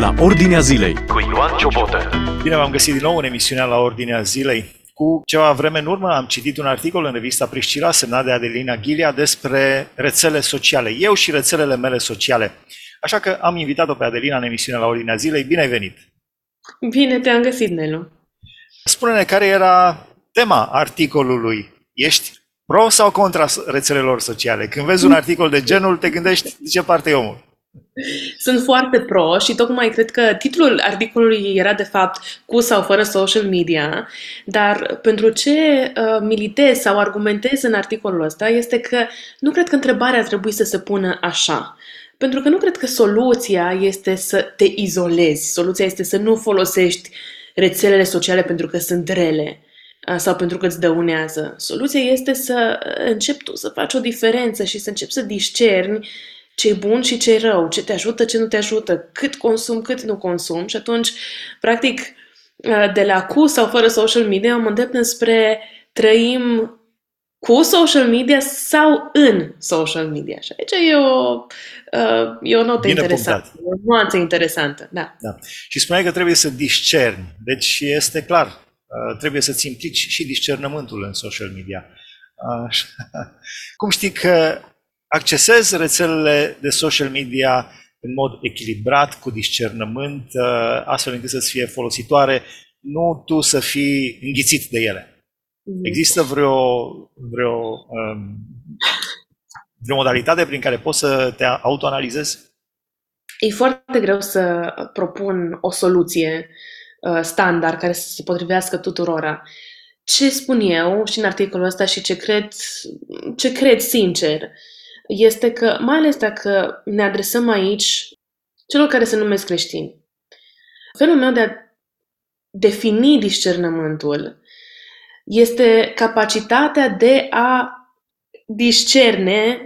la Ordinea Zilei cu Ioan Ciobotă. Bine v-am găsit din nou în emisiunea la Ordinea Zilei. Cu ceva vreme în urmă am citit un articol în revista Priscila semnat de Adelina Ghilia despre rețele sociale. Eu și rețelele mele sociale. Așa că am invitat-o pe Adelina în emisiunea la Ordinea Zilei. Bine ai venit! Bine te-am găsit, Nelu. Spune-ne care era tema articolului. Ești pro sau contra rețelelor sociale? Când vezi un articol de genul, te gândești de ce parte e omul? Sunt foarte pro și tocmai cred că titlul articolului era de fapt cu sau fără social media, dar pentru ce uh, militez sau argumentez în articolul ăsta este că nu cred că întrebarea ar trebui să se pună așa. Pentru că nu cred că soluția este să te izolezi, soluția este să nu folosești rețelele sociale pentru că sunt rele uh, sau pentru că îți dăunează. Soluția este să începi tu să faci o diferență și să începi să discerni ce e bun și ce e rău, ce te ajută, ce nu te ajută, cât consum, cât nu consum și atunci, practic, uh, de la cu sau fără social media mă îndrept spre trăim cu social media sau în social media. Și aici e o, uh, e o notă Bine interesantă, punctat. o nuanță interesantă. Da. da. Și spuneai că trebuie să discerni. Deci este clar, uh, trebuie să-ți implici și discernământul în social media. Așa. Cum știi că accesezi rețelele de social media în mod echilibrat, cu discernământ, uh, astfel încât să-ți fie folositoare, nu tu să fii înghițit de ele. Mm. Există vreo, vreo, um, vreo modalitate prin care poți să te autoanalizezi? E foarte greu să propun o soluție uh, standard care să se potrivească tuturora. Ce spun eu și în articolul ăsta și ce cred, ce cred sincer, este că, mai ales dacă ne adresăm aici celor care se numesc creștini, felul meu de a defini discernământul este capacitatea de a discerne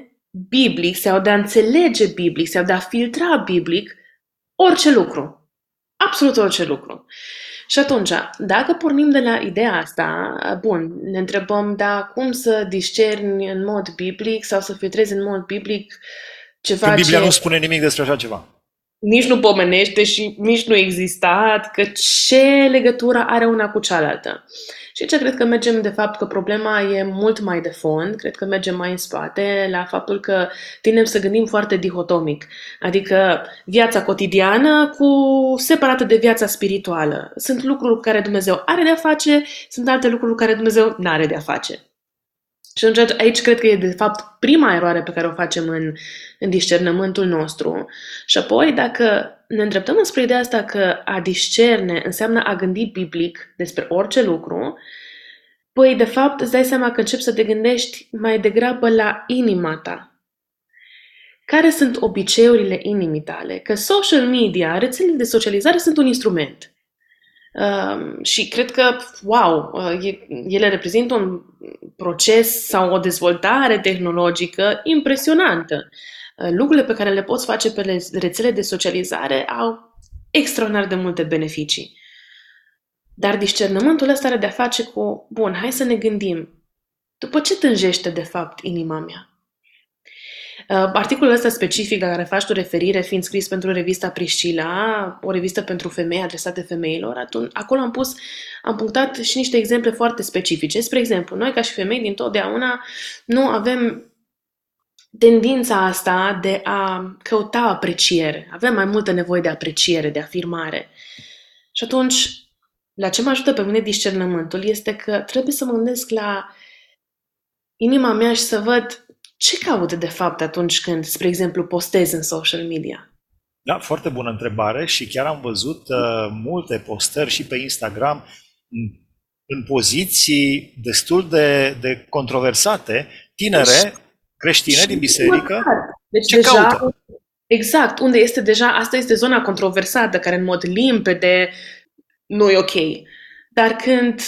biblic sau de a înțelege biblic sau de a filtra biblic orice lucru. Absolut orice lucru. Și atunci, dacă pornim de la ideea asta, bun, ne întrebăm, da, cum să discerni în mod biblic sau să filtrezi în mod biblic ceva Că Biblia ce... nu spune nimic despre așa ceva. Nici nu pomenește și nici nu existat, că ce legătură are una cu cealaltă. Și ce cred că mergem, de fapt, că problema e mult mai de fond, cred că mergem mai în spate, la faptul că tindem să gândim foarte dihotomic, adică viața cotidiană cu separată de viața spirituală. Sunt lucruri cu care Dumnezeu are de-a face, sunt alte lucruri cu care Dumnezeu nu are de-a face. Și atunci aici cred că e de fapt prima eroare pe care o facem în, în discernământul nostru. Și apoi dacă ne îndreptăm înspre ideea asta că a discerne înseamnă a gândi biblic despre orice lucru, păi de fapt îți dai seama că începi să te gândești mai degrabă la inima ta. Care sunt obiceiurile inimii tale? Că social media, rețelele de socializare sunt un instrument. Uh, și cred că, wow, uh, ele reprezintă un proces sau o dezvoltare tehnologică impresionantă. Uh, lucrurile pe care le poți face pe rețele de socializare au extraordinar de multe beneficii. Dar discernământul ăsta are de-a face cu, bun, hai să ne gândim, după ce tânjește de fapt inima mea? Uh, articolul ăsta specific la care faci tu referire, fiind scris pentru revista Priscila, o revistă pentru femei adresate femeilor, atunci, acolo am pus, am punctat și niște exemple foarte specifice. Spre exemplu, noi ca și femei din totdeauna nu avem tendința asta de a căuta apreciere. Avem mai multă nevoie de apreciere, de afirmare. Și atunci, la ce mă ajută pe mine discernământul este că trebuie să mă gândesc la inima mea și să văd ce caut de fapt atunci când, spre exemplu, postez în social media? Da, foarte bună întrebare și chiar am văzut uh, multe postări și pe Instagram în, în poziții destul de, de controversate, tinere, deci, creștine din biserică. Deci ce deja, caută? Exact, unde este deja, asta este zona controversată, care în mod limpede nu e ok. Dar când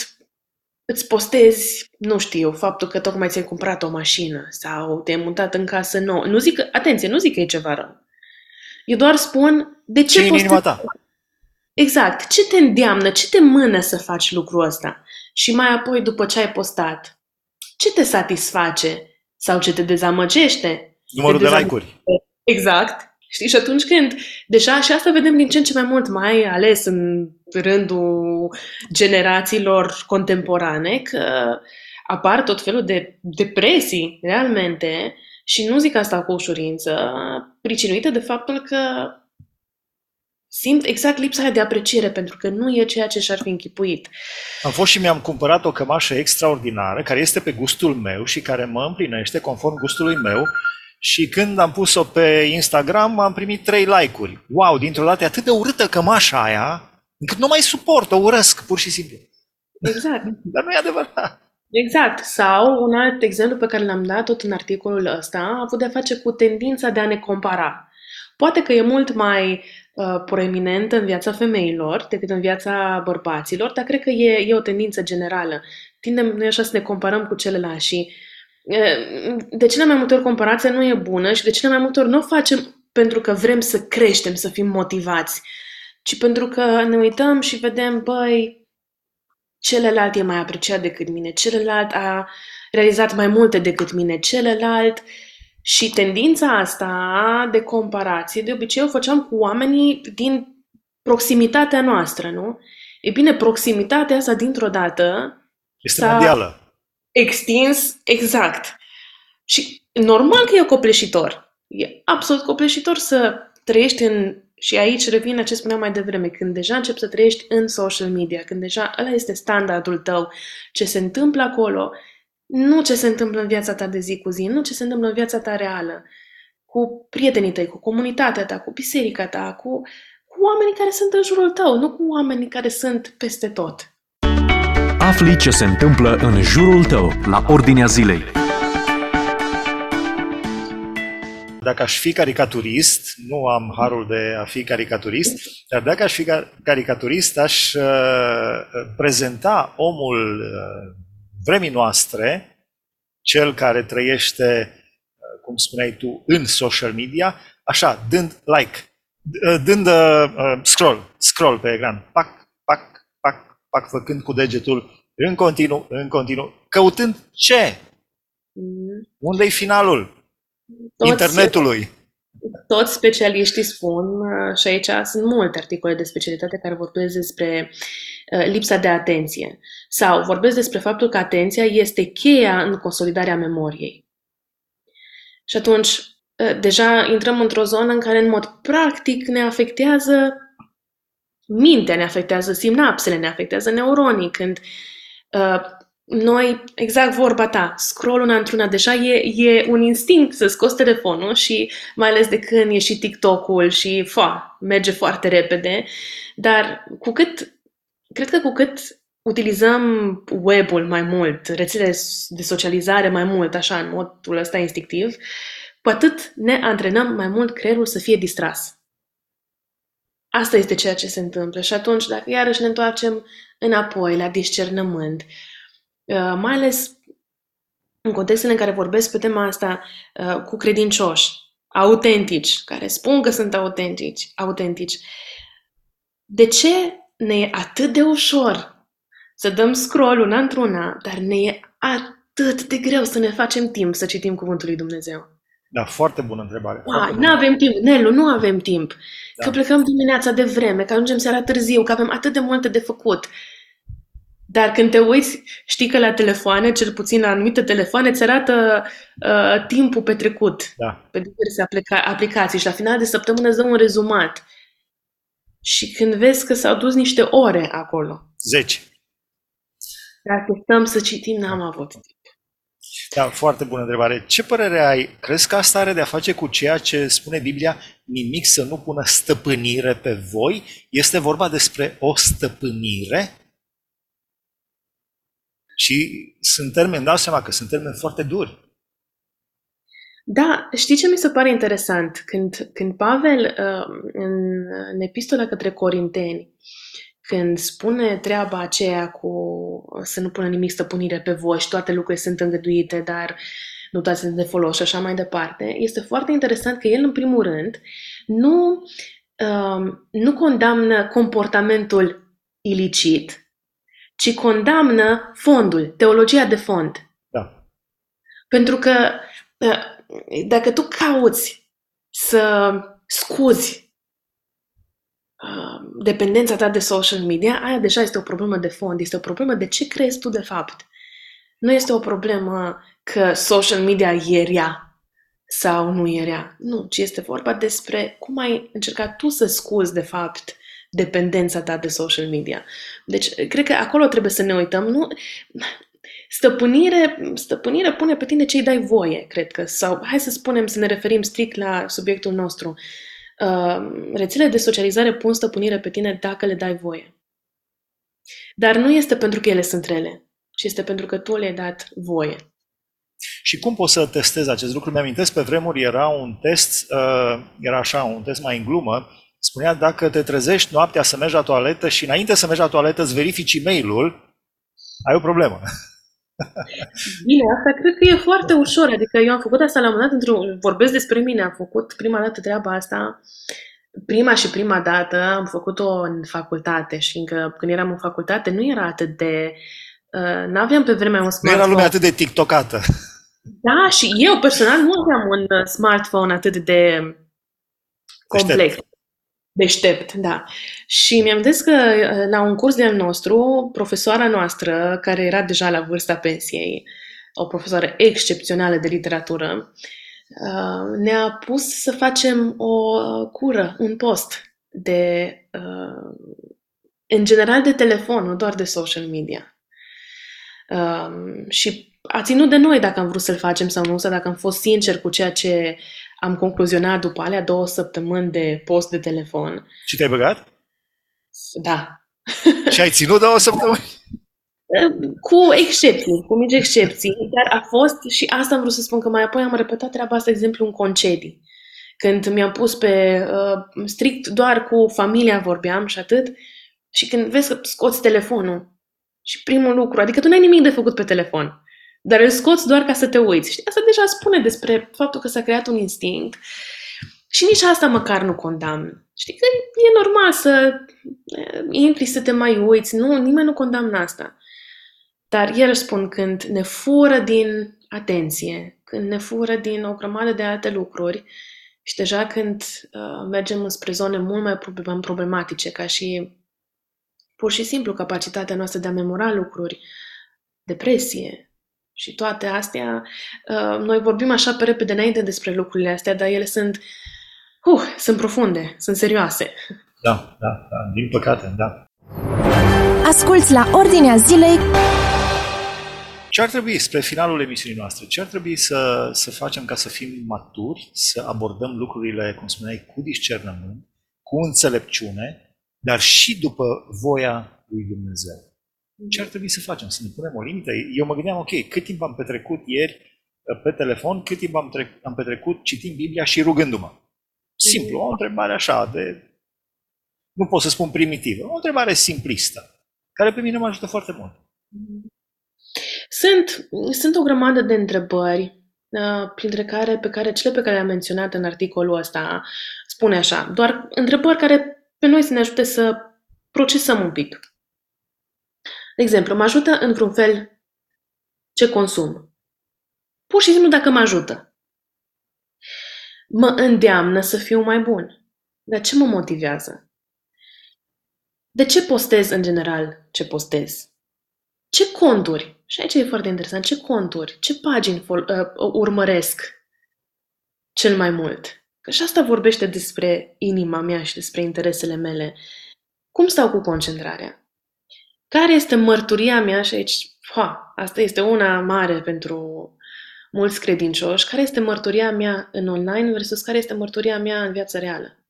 îți postezi, nu știu, faptul că tocmai ți-ai cumpărat o mașină sau te-ai mutat în casă nouă. Nu zic, atenție, nu zic că e ceva rău. Eu doar spun de ce, ce postezi. ta? Exact. Ce te îndeamnă, ce te mână să faci lucrul ăsta? Și mai apoi, după ce ai postat, ce te satisface sau ce te dezamăgește? Numărul te de like-uri. Exact. Știi? Și atunci când, deja și asta vedem din ce în ce mai mult, mai ales în rândul generațiilor contemporane, că apar tot felul de depresii, realmente, și nu zic asta cu ușurință, pricinuite de faptul că simt exact lipsa aia de apreciere, pentru că nu e ceea ce și-ar fi închipuit. Am fost și mi-am cumpărat o cămașă extraordinară, care este pe gustul meu și care mă împlinește conform gustului meu și când am pus-o pe Instagram am primit trei like-uri. Wow, dintr-o dată e atât de urâtă cămașa aia, încât nu mai suport, o urăsc, pur și simplu. Exact. Dar nu e adevărat. Exact. Sau un alt exemplu pe care l-am dat tot în articolul ăsta a avut de-a face cu tendința de a ne compara. Poate că e mult mai uh, proeminent în viața femeilor decât în viața bărbaților, dar cred că e, e o tendință generală. Tindem noi așa să ne comparăm cu celelalte și uh, de cele mai multe ori comparația nu e bună și de cele mai multe ori nu o facem pentru că vrem să creștem, să fim motivați, ci pentru că ne uităm și vedem, băi, celălalt e mai apreciat decât mine, celălalt a realizat mai multe decât mine, celălalt și tendința asta de comparație, de obicei o făceam cu oamenii din proximitatea noastră, nu? E bine, proximitatea asta dintr-o dată este s-a mondială. extins exact. Și normal că e copleșitor. E absolut copleșitor să trăiești în și aici revine ce spuneam mai devreme, când deja începi să trăiești în social media, când deja ăla este standardul tău, ce se întâmplă acolo, nu ce se întâmplă în viața ta de zi cu zi, nu ce se întâmplă în viața ta reală, cu prietenii tăi, cu comunitatea ta, cu biserica ta, cu, cu oamenii care sunt în jurul tău, nu cu oamenii care sunt peste tot. Afli ce se întâmplă în jurul tău, la Ordinea Zilei. dacă aș fi caricaturist, nu am harul de a fi caricaturist, dar dacă aș fi caricaturist, aș uh, prezenta omul uh, vremii noastre, cel care trăiește, uh, cum spuneai tu, în social media, așa, dând like, dând scroll, scroll pe ecran, pac, pac, pac, pac, făcând cu degetul în continuu, în continuu, căutând ce? Mm. Unde-i finalul? toți, internetului. Toți specialiștii spun, uh, și aici sunt multe articole de specialitate care vorbesc despre uh, lipsa de atenție sau vorbesc despre faptul că atenția este cheia în consolidarea memoriei. Și atunci, uh, deja intrăm într-o zonă în care, în mod practic, ne afectează mintea, ne afectează sinapsele, ne afectează neuronii, când noi, exact vorba ta, scroll una într-una, deja e, e un instinct să scoți telefonul și mai ales de când e și TikTok-ul și fa, merge foarte repede, dar cu cât, cred că cu cât utilizăm web-ul mai mult, rețelele de socializare mai mult, așa, în modul ăsta instinctiv, cu atât ne antrenăm mai mult creierul să fie distras. Asta este ceea ce se întâmplă și atunci, dacă iarăși ne întoarcem înapoi la discernământ, Uh, mai ales în contextele în care vorbesc pe tema asta uh, cu credincioși, autentici, care spun că sunt autentici, autentici. De ce ne e atât de ușor să dăm scroll una într-una, dar ne e atât de greu să ne facem timp să citim Cuvântul lui Dumnezeu? Da, foarte bună întrebare. nu avem timp. Nelu, nu avem timp. Da. Că plecăm dimineața de vreme, că ajungem seara târziu, că avem atât de multe de făcut. Dar când te uiți, știi că la telefoane, cel puțin la anumite telefoane, îți arată uh, timpul petrecut da. pe diverse aplica- aplicații și la final de săptămână îți dă un rezumat. Și când vezi că s-au dus niște ore acolo. Zeci. Dacă stăm să citim, n-am avut timp. Da, foarte bună întrebare. Ce părere ai? Crezi că asta are de-a face cu ceea ce spune Biblia, nimic să nu pună stăpânire pe voi? Este vorba despre o stăpânire? Și sunt termeni, dau seama că sunt termeni foarte duri. Da, știi ce mi se pare interesant? Când, când Pavel, uh, în, în epistola către Corinteni, când spune treaba aceea cu să nu pună nimic stăpânire pe voi și toate lucrurile sunt îngăduite, dar nu toate sunt de folos și așa mai departe, este foarte interesant că el, în primul rând, nu, uh, nu condamnă comportamentul ilicit, ci condamnă fondul, teologia de fond. Da. Pentru că ă, dacă tu cauți să scuzi uh, dependența ta de social media, aia deja este o problemă de fond, este o problemă de ce crezi tu de fapt. Nu este o problemă că social media e rea sau nu e rea. Nu, ci este vorba despre cum ai încercat tu să scuzi, de fapt, dependența ta de social media. Deci, cred că acolo trebuie să ne uităm. Nu, Stăpânire, stăpânire pune pe tine ce îi dai voie, cred că. Sau hai să spunem, să ne referim strict la subiectul nostru. Uh, rețelele de socializare pun stăpânire pe tine dacă le dai voie. Dar nu este pentru că ele sunt rele, ci este pentru că tu le-ai dat voie. Și cum poți să testezi acest lucru? Mi-amintesc, pe vremuri era un test, uh, era așa, un test mai în glumă, spunea dacă te trezești noaptea să mergi la toaletă și înainte să mergi la toaletă îți verifici e mail ai o problemă. Bine, asta cred că e foarte ușor. Adică eu am făcut asta la un moment dat, într vorbesc despre mine, am făcut prima dată treaba asta, prima și prima dată am făcut-o în facultate și încă când eram în facultate nu era atât de... Uh, nu aveam pe vremea un smartphone. Nu era lumea atât de tiktokată. Da, și eu personal nu aveam un smartphone atât de complex. Deștept. Deștept, da. Și mi-am zis că uh, la un curs de al nostru, profesoara noastră, care era deja la vârsta pensiei, o profesoară excepțională de literatură, uh, ne-a pus să facem o cură, un post de, uh, în general de telefon, nu doar de social media. Și a ținut de noi dacă am vrut să-l facem sau nu, sau dacă am fost sincer cu ceea ce am concluzionat după alea două săptămâni de post de telefon. Și te-ai băgat? Da. Și ai ținut două săptămâni? Cu excepții, cu mici excepții, dar a fost și asta am vrut să spun că mai apoi am repetat treaba asta, de exemplu, în concedii. Când mi-am pus pe uh, strict doar cu familia vorbeam și atât, și când vezi că scoți telefonul și primul lucru, adică tu n-ai nimic de făcut pe telefon. Dar îl scoți doar ca să te uiți. Știi? Asta deja spune despre faptul că s-a creat un instinct și nici asta măcar nu condamn. Știi că e normal să intri să te mai uiți. Nu, nimeni nu condamnă asta. Dar el spun când ne fură din atenție, când ne fură din o grămadă de alte lucruri și deja când uh, mergem spre zone mult mai problematice, ca și pur și simplu capacitatea noastră de a memora lucruri, depresie, și toate astea, uh, noi vorbim așa pe repede înainte despre lucrurile astea, dar ele sunt, uh, sunt profunde, sunt serioase. Da, da, da, din păcate, da. Asculți la Ordinea Zilei ce ar trebui, spre finalul emisiunii noastre, ce ar trebui să, să facem ca să fim maturi, să abordăm lucrurile, cum spuneai, cu discernământ, cu înțelepciune, dar și după voia lui Dumnezeu? Ce ar trebui să facem? Să ne punem o limită? Eu mă gândeam, ok, cât timp am petrecut ieri uh, pe telefon, cât timp am, trec- am petrecut citind Biblia și rugându-mă? Simplu, o întrebare așa, de... Nu pot să spun primitivă, o întrebare simplistă, care pe mine mă ajută foarte mult. Sunt, sunt o grămadă de întrebări, uh, printre care, pe care cele pe care le-am menționat în articolul ăsta spune așa, doar întrebări care pe noi să ne ajute să procesăm un pic. De exemplu, mă ajută în vreun fel ce consum. Pur și simplu dacă mă ajută. Mă îndeamnă să fiu mai bun. Dar ce mă motivează? De ce postez în general ce postez? Ce conturi? Și aici e foarte interesant. Ce conturi, ce pagini fol- uh, urmăresc cel mai mult? Că și asta vorbește despre inima mea și despre interesele mele. Cum stau cu concentrarea? Care este mărturia mea și aici, ha, asta este una mare pentru mulți credincioși, care este mărturia mea în online versus care este mărturia mea în viața reală.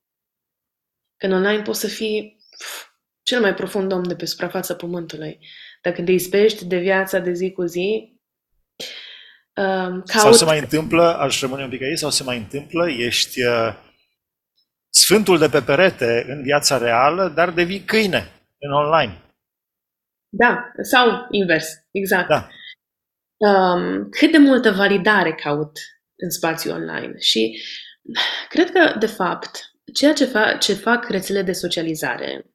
Că în online poți să fii pf, cel mai profund om de pe suprafața pământului. Dacă te ispești de viața de zi cu zi, um, caut... Sau se mai întâmplă, aș rămâne un pic aici, sau se mai întâmplă, ești uh, sfântul de pe perete în viața reală, dar devii câine în online. Da, sau invers, exact. Da. Um, cât de multă validare caut în spațiu online și cred că, de fapt, ceea ce, fa- ce fac rețele de socializare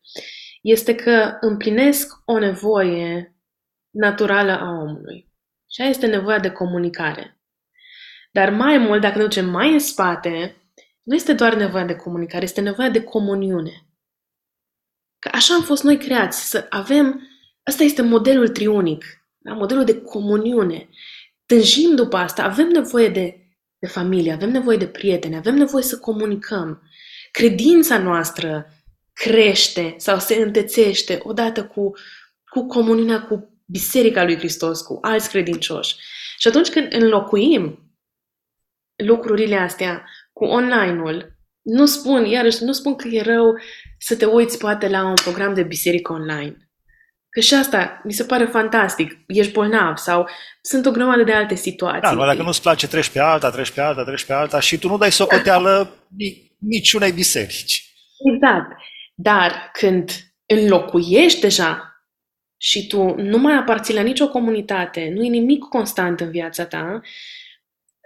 este că împlinesc o nevoie naturală a omului. Și aia este nevoia de comunicare. Dar mai mult, dacă ne ducem mai în spate, nu este doar nevoia de comunicare, este nevoia de comuniune. Că așa am fost noi creați, să avem, ăsta este modelul triunic, da? modelul de comuniune. Tânjim după asta, avem nevoie de, de familie, avem nevoie de prieteni, avem nevoie să comunicăm. Credința noastră crește sau se întețește odată cu, cu comuniunea cu Biserica lui Hristos, cu alți credincioși. Și atunci când înlocuim lucrurile astea cu online-ul, nu spun, iarăși, nu spun că e rău să te uiți poate la un program de biserică online. Că și asta mi se pare fantastic. Ești bolnav sau sunt o grămadă de alte situații. Da, dacă nu-ți place, treci pe alta, treci pe alta, treci pe alta și tu nu dai socoteală niciunei biserici. Exact. Dar când înlocuiești deja și tu nu mai aparții la nicio comunitate, nu e nimic constant în viața ta,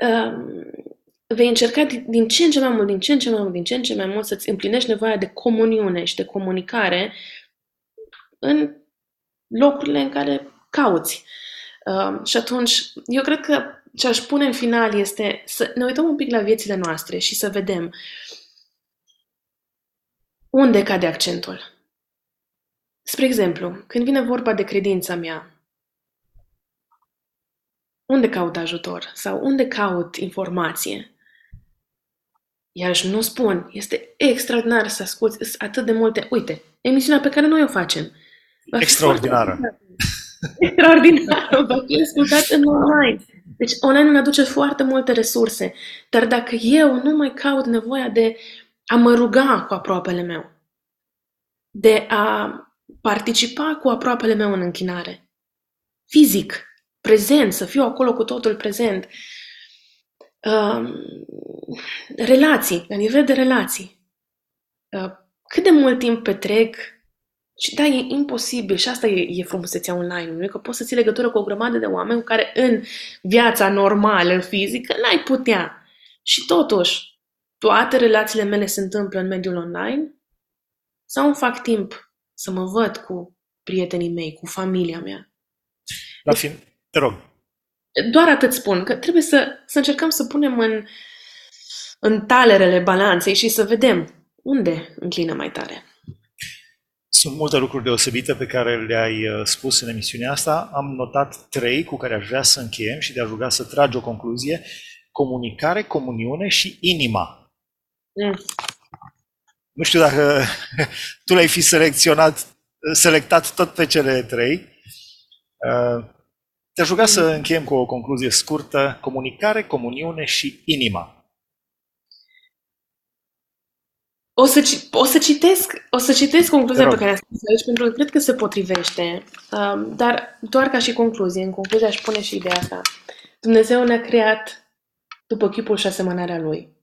um, vei încerca din ce în ce mai mult, din ce în ce mai mult, din ce în ce mai mult să-ți împlinești nevoia de comuniune și de comunicare în locurile în care cauți. Um, și atunci, eu cred că ce aș pune în final este să ne uităm un pic la viețile noastre și să vedem unde cade accentul. Spre exemplu, când vine vorba de credința mea, unde caut ajutor sau unde caut informație? Iarăși nu spun, este extraordinar să asculti atât de multe. Uite, emisiunea pe care noi o facem. Extraordinară. Extraordinară, va fi ascultat în online. Deci online îmi aduce foarte multe resurse. Dar dacă eu nu mai caut nevoia de a mă ruga cu aproapele meu, de a participa cu aproapele meu în închinare. Fizic, prezent, să fiu acolo cu totul prezent. Uh, relații, la nivel de relații. Uh, cât de mult timp petrec și da, e imposibil și asta e, e frumusețea online-ului, că poți să ții legătură cu o grămadă de oameni cu care în viața normală, fizică, n-ai putea. Și totuși, toate relațiile mele se întâmplă în mediul online sau îmi fac timp să mă văd cu prietenii mei, cu familia mea. La fin, te rog. Doar atât spun, că trebuie să, să încercăm să punem în, în talerele balanței și să vedem unde înclină mai tare. Sunt multe lucruri deosebite pe care le-ai uh, spus în emisiunea asta. Am notat trei cu care aș vrea să încheiem și de-aș ruga să tragi o concluzie. Comunicare, comuniune și inima. Mm. Nu știu dacă tu le-ai fi selecționat, selectat tot pe cele trei. Uh, te-aș ruga să încheiem cu o concluzie scurtă. Comunicare, comuniune și inima. O să, o să citesc, o să citesc concluzia pe care am spus aici, pentru că cred că se potrivește. Um, dar doar ca și concluzie, în concluzie aș pune și ideea asta. Dumnezeu ne-a creat după chipul și asemănarea Lui.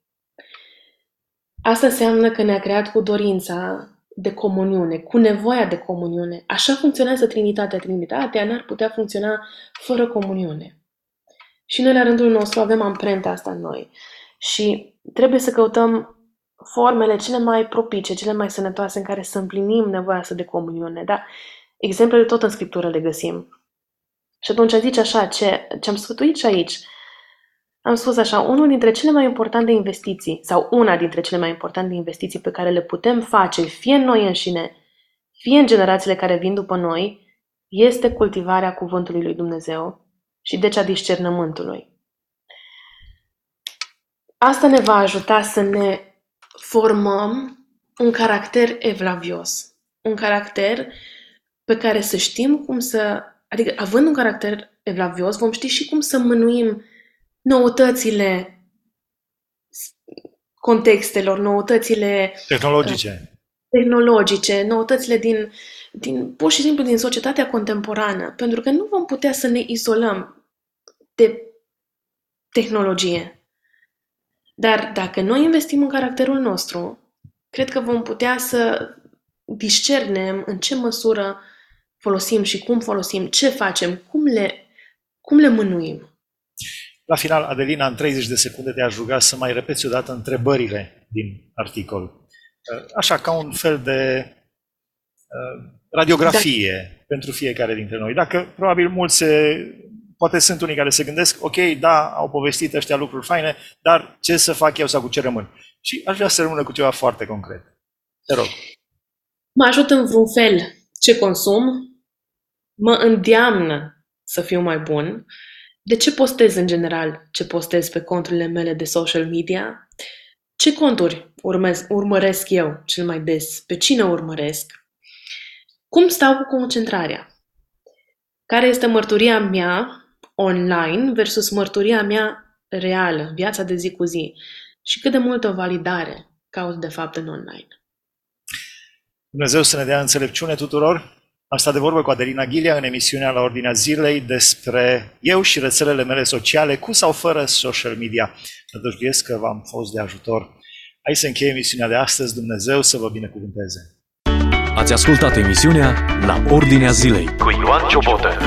Asta înseamnă că ne-a creat cu dorința de comuniune, cu nevoia de comuniune. Așa funcționează Trinitatea. Trinitatea n-ar putea funcționa fără comuniune. Și noi, la rândul nostru, avem amprenta asta în noi. Și trebuie să căutăm formele cele mai propice, cele mai sănătoase în care să împlinim nevoia asta de comuniune. Da? Exemplele tot în Scriptură le găsim. Și atunci zice așa, ce, ce am sfătuit și aici, am spus așa, unul dintre cele mai importante investiții sau una dintre cele mai importante investiții pe care le putem face fie în noi înșine, fie în generațiile care vin după noi, este cultivarea cuvântului lui Dumnezeu și deci a discernământului. Asta ne va ajuta să ne formăm un caracter evlavios, un caracter pe care să știm cum să, adică având un caracter evlavios, vom ști și cum să mânuim noutățile contextelor, noutățile tehnologice, uh, tehnologice noutățile din, din, pur și simplu din societatea contemporană, pentru că nu vom putea să ne izolăm de tehnologie. Dar dacă noi investim în caracterul nostru, cred că vom putea să discernem în ce măsură folosim și cum folosim, ce facem, cum le, cum le mânuim. La final, Adelina, în 30 de secunde te-aș ruga să mai repeți odată întrebările din articol. Uh, așa, ca un fel de uh, radiografie da. pentru fiecare dintre noi. Dacă probabil mulți se, poate sunt unii care se gândesc, ok, da, au povestit ăștia lucruri faine, dar ce să fac eu sau cu ce rămân? Și aș vrea să rămână cu ceva foarte concret. Te rog. Mă ajută în vreun fel ce consum, mă îndeamnă să fiu mai bun, de ce postez în general ce postez pe conturile mele de social media, ce conturi urmez, urmăresc eu cel mai des, pe cine urmăresc, cum stau cu concentrarea, care este mărturia mea online versus mărturia mea reală, viața de zi cu zi și cât de multă validare caut de fapt în online. Dumnezeu să ne dea înțelepciune tuturor. Am stat de vorbă cu Adelina Ghilia în emisiunea la Ordinea Zilei despre eu și rețelele mele sociale, cu sau fără social media. Nădăjduiesc că v-am fost de ajutor. Hai să încheie emisiunea de astăzi. Dumnezeu să vă binecuvânteze. Ați ascultat emisiunea La Ordinea Zilei cu Ioan Ciobotă.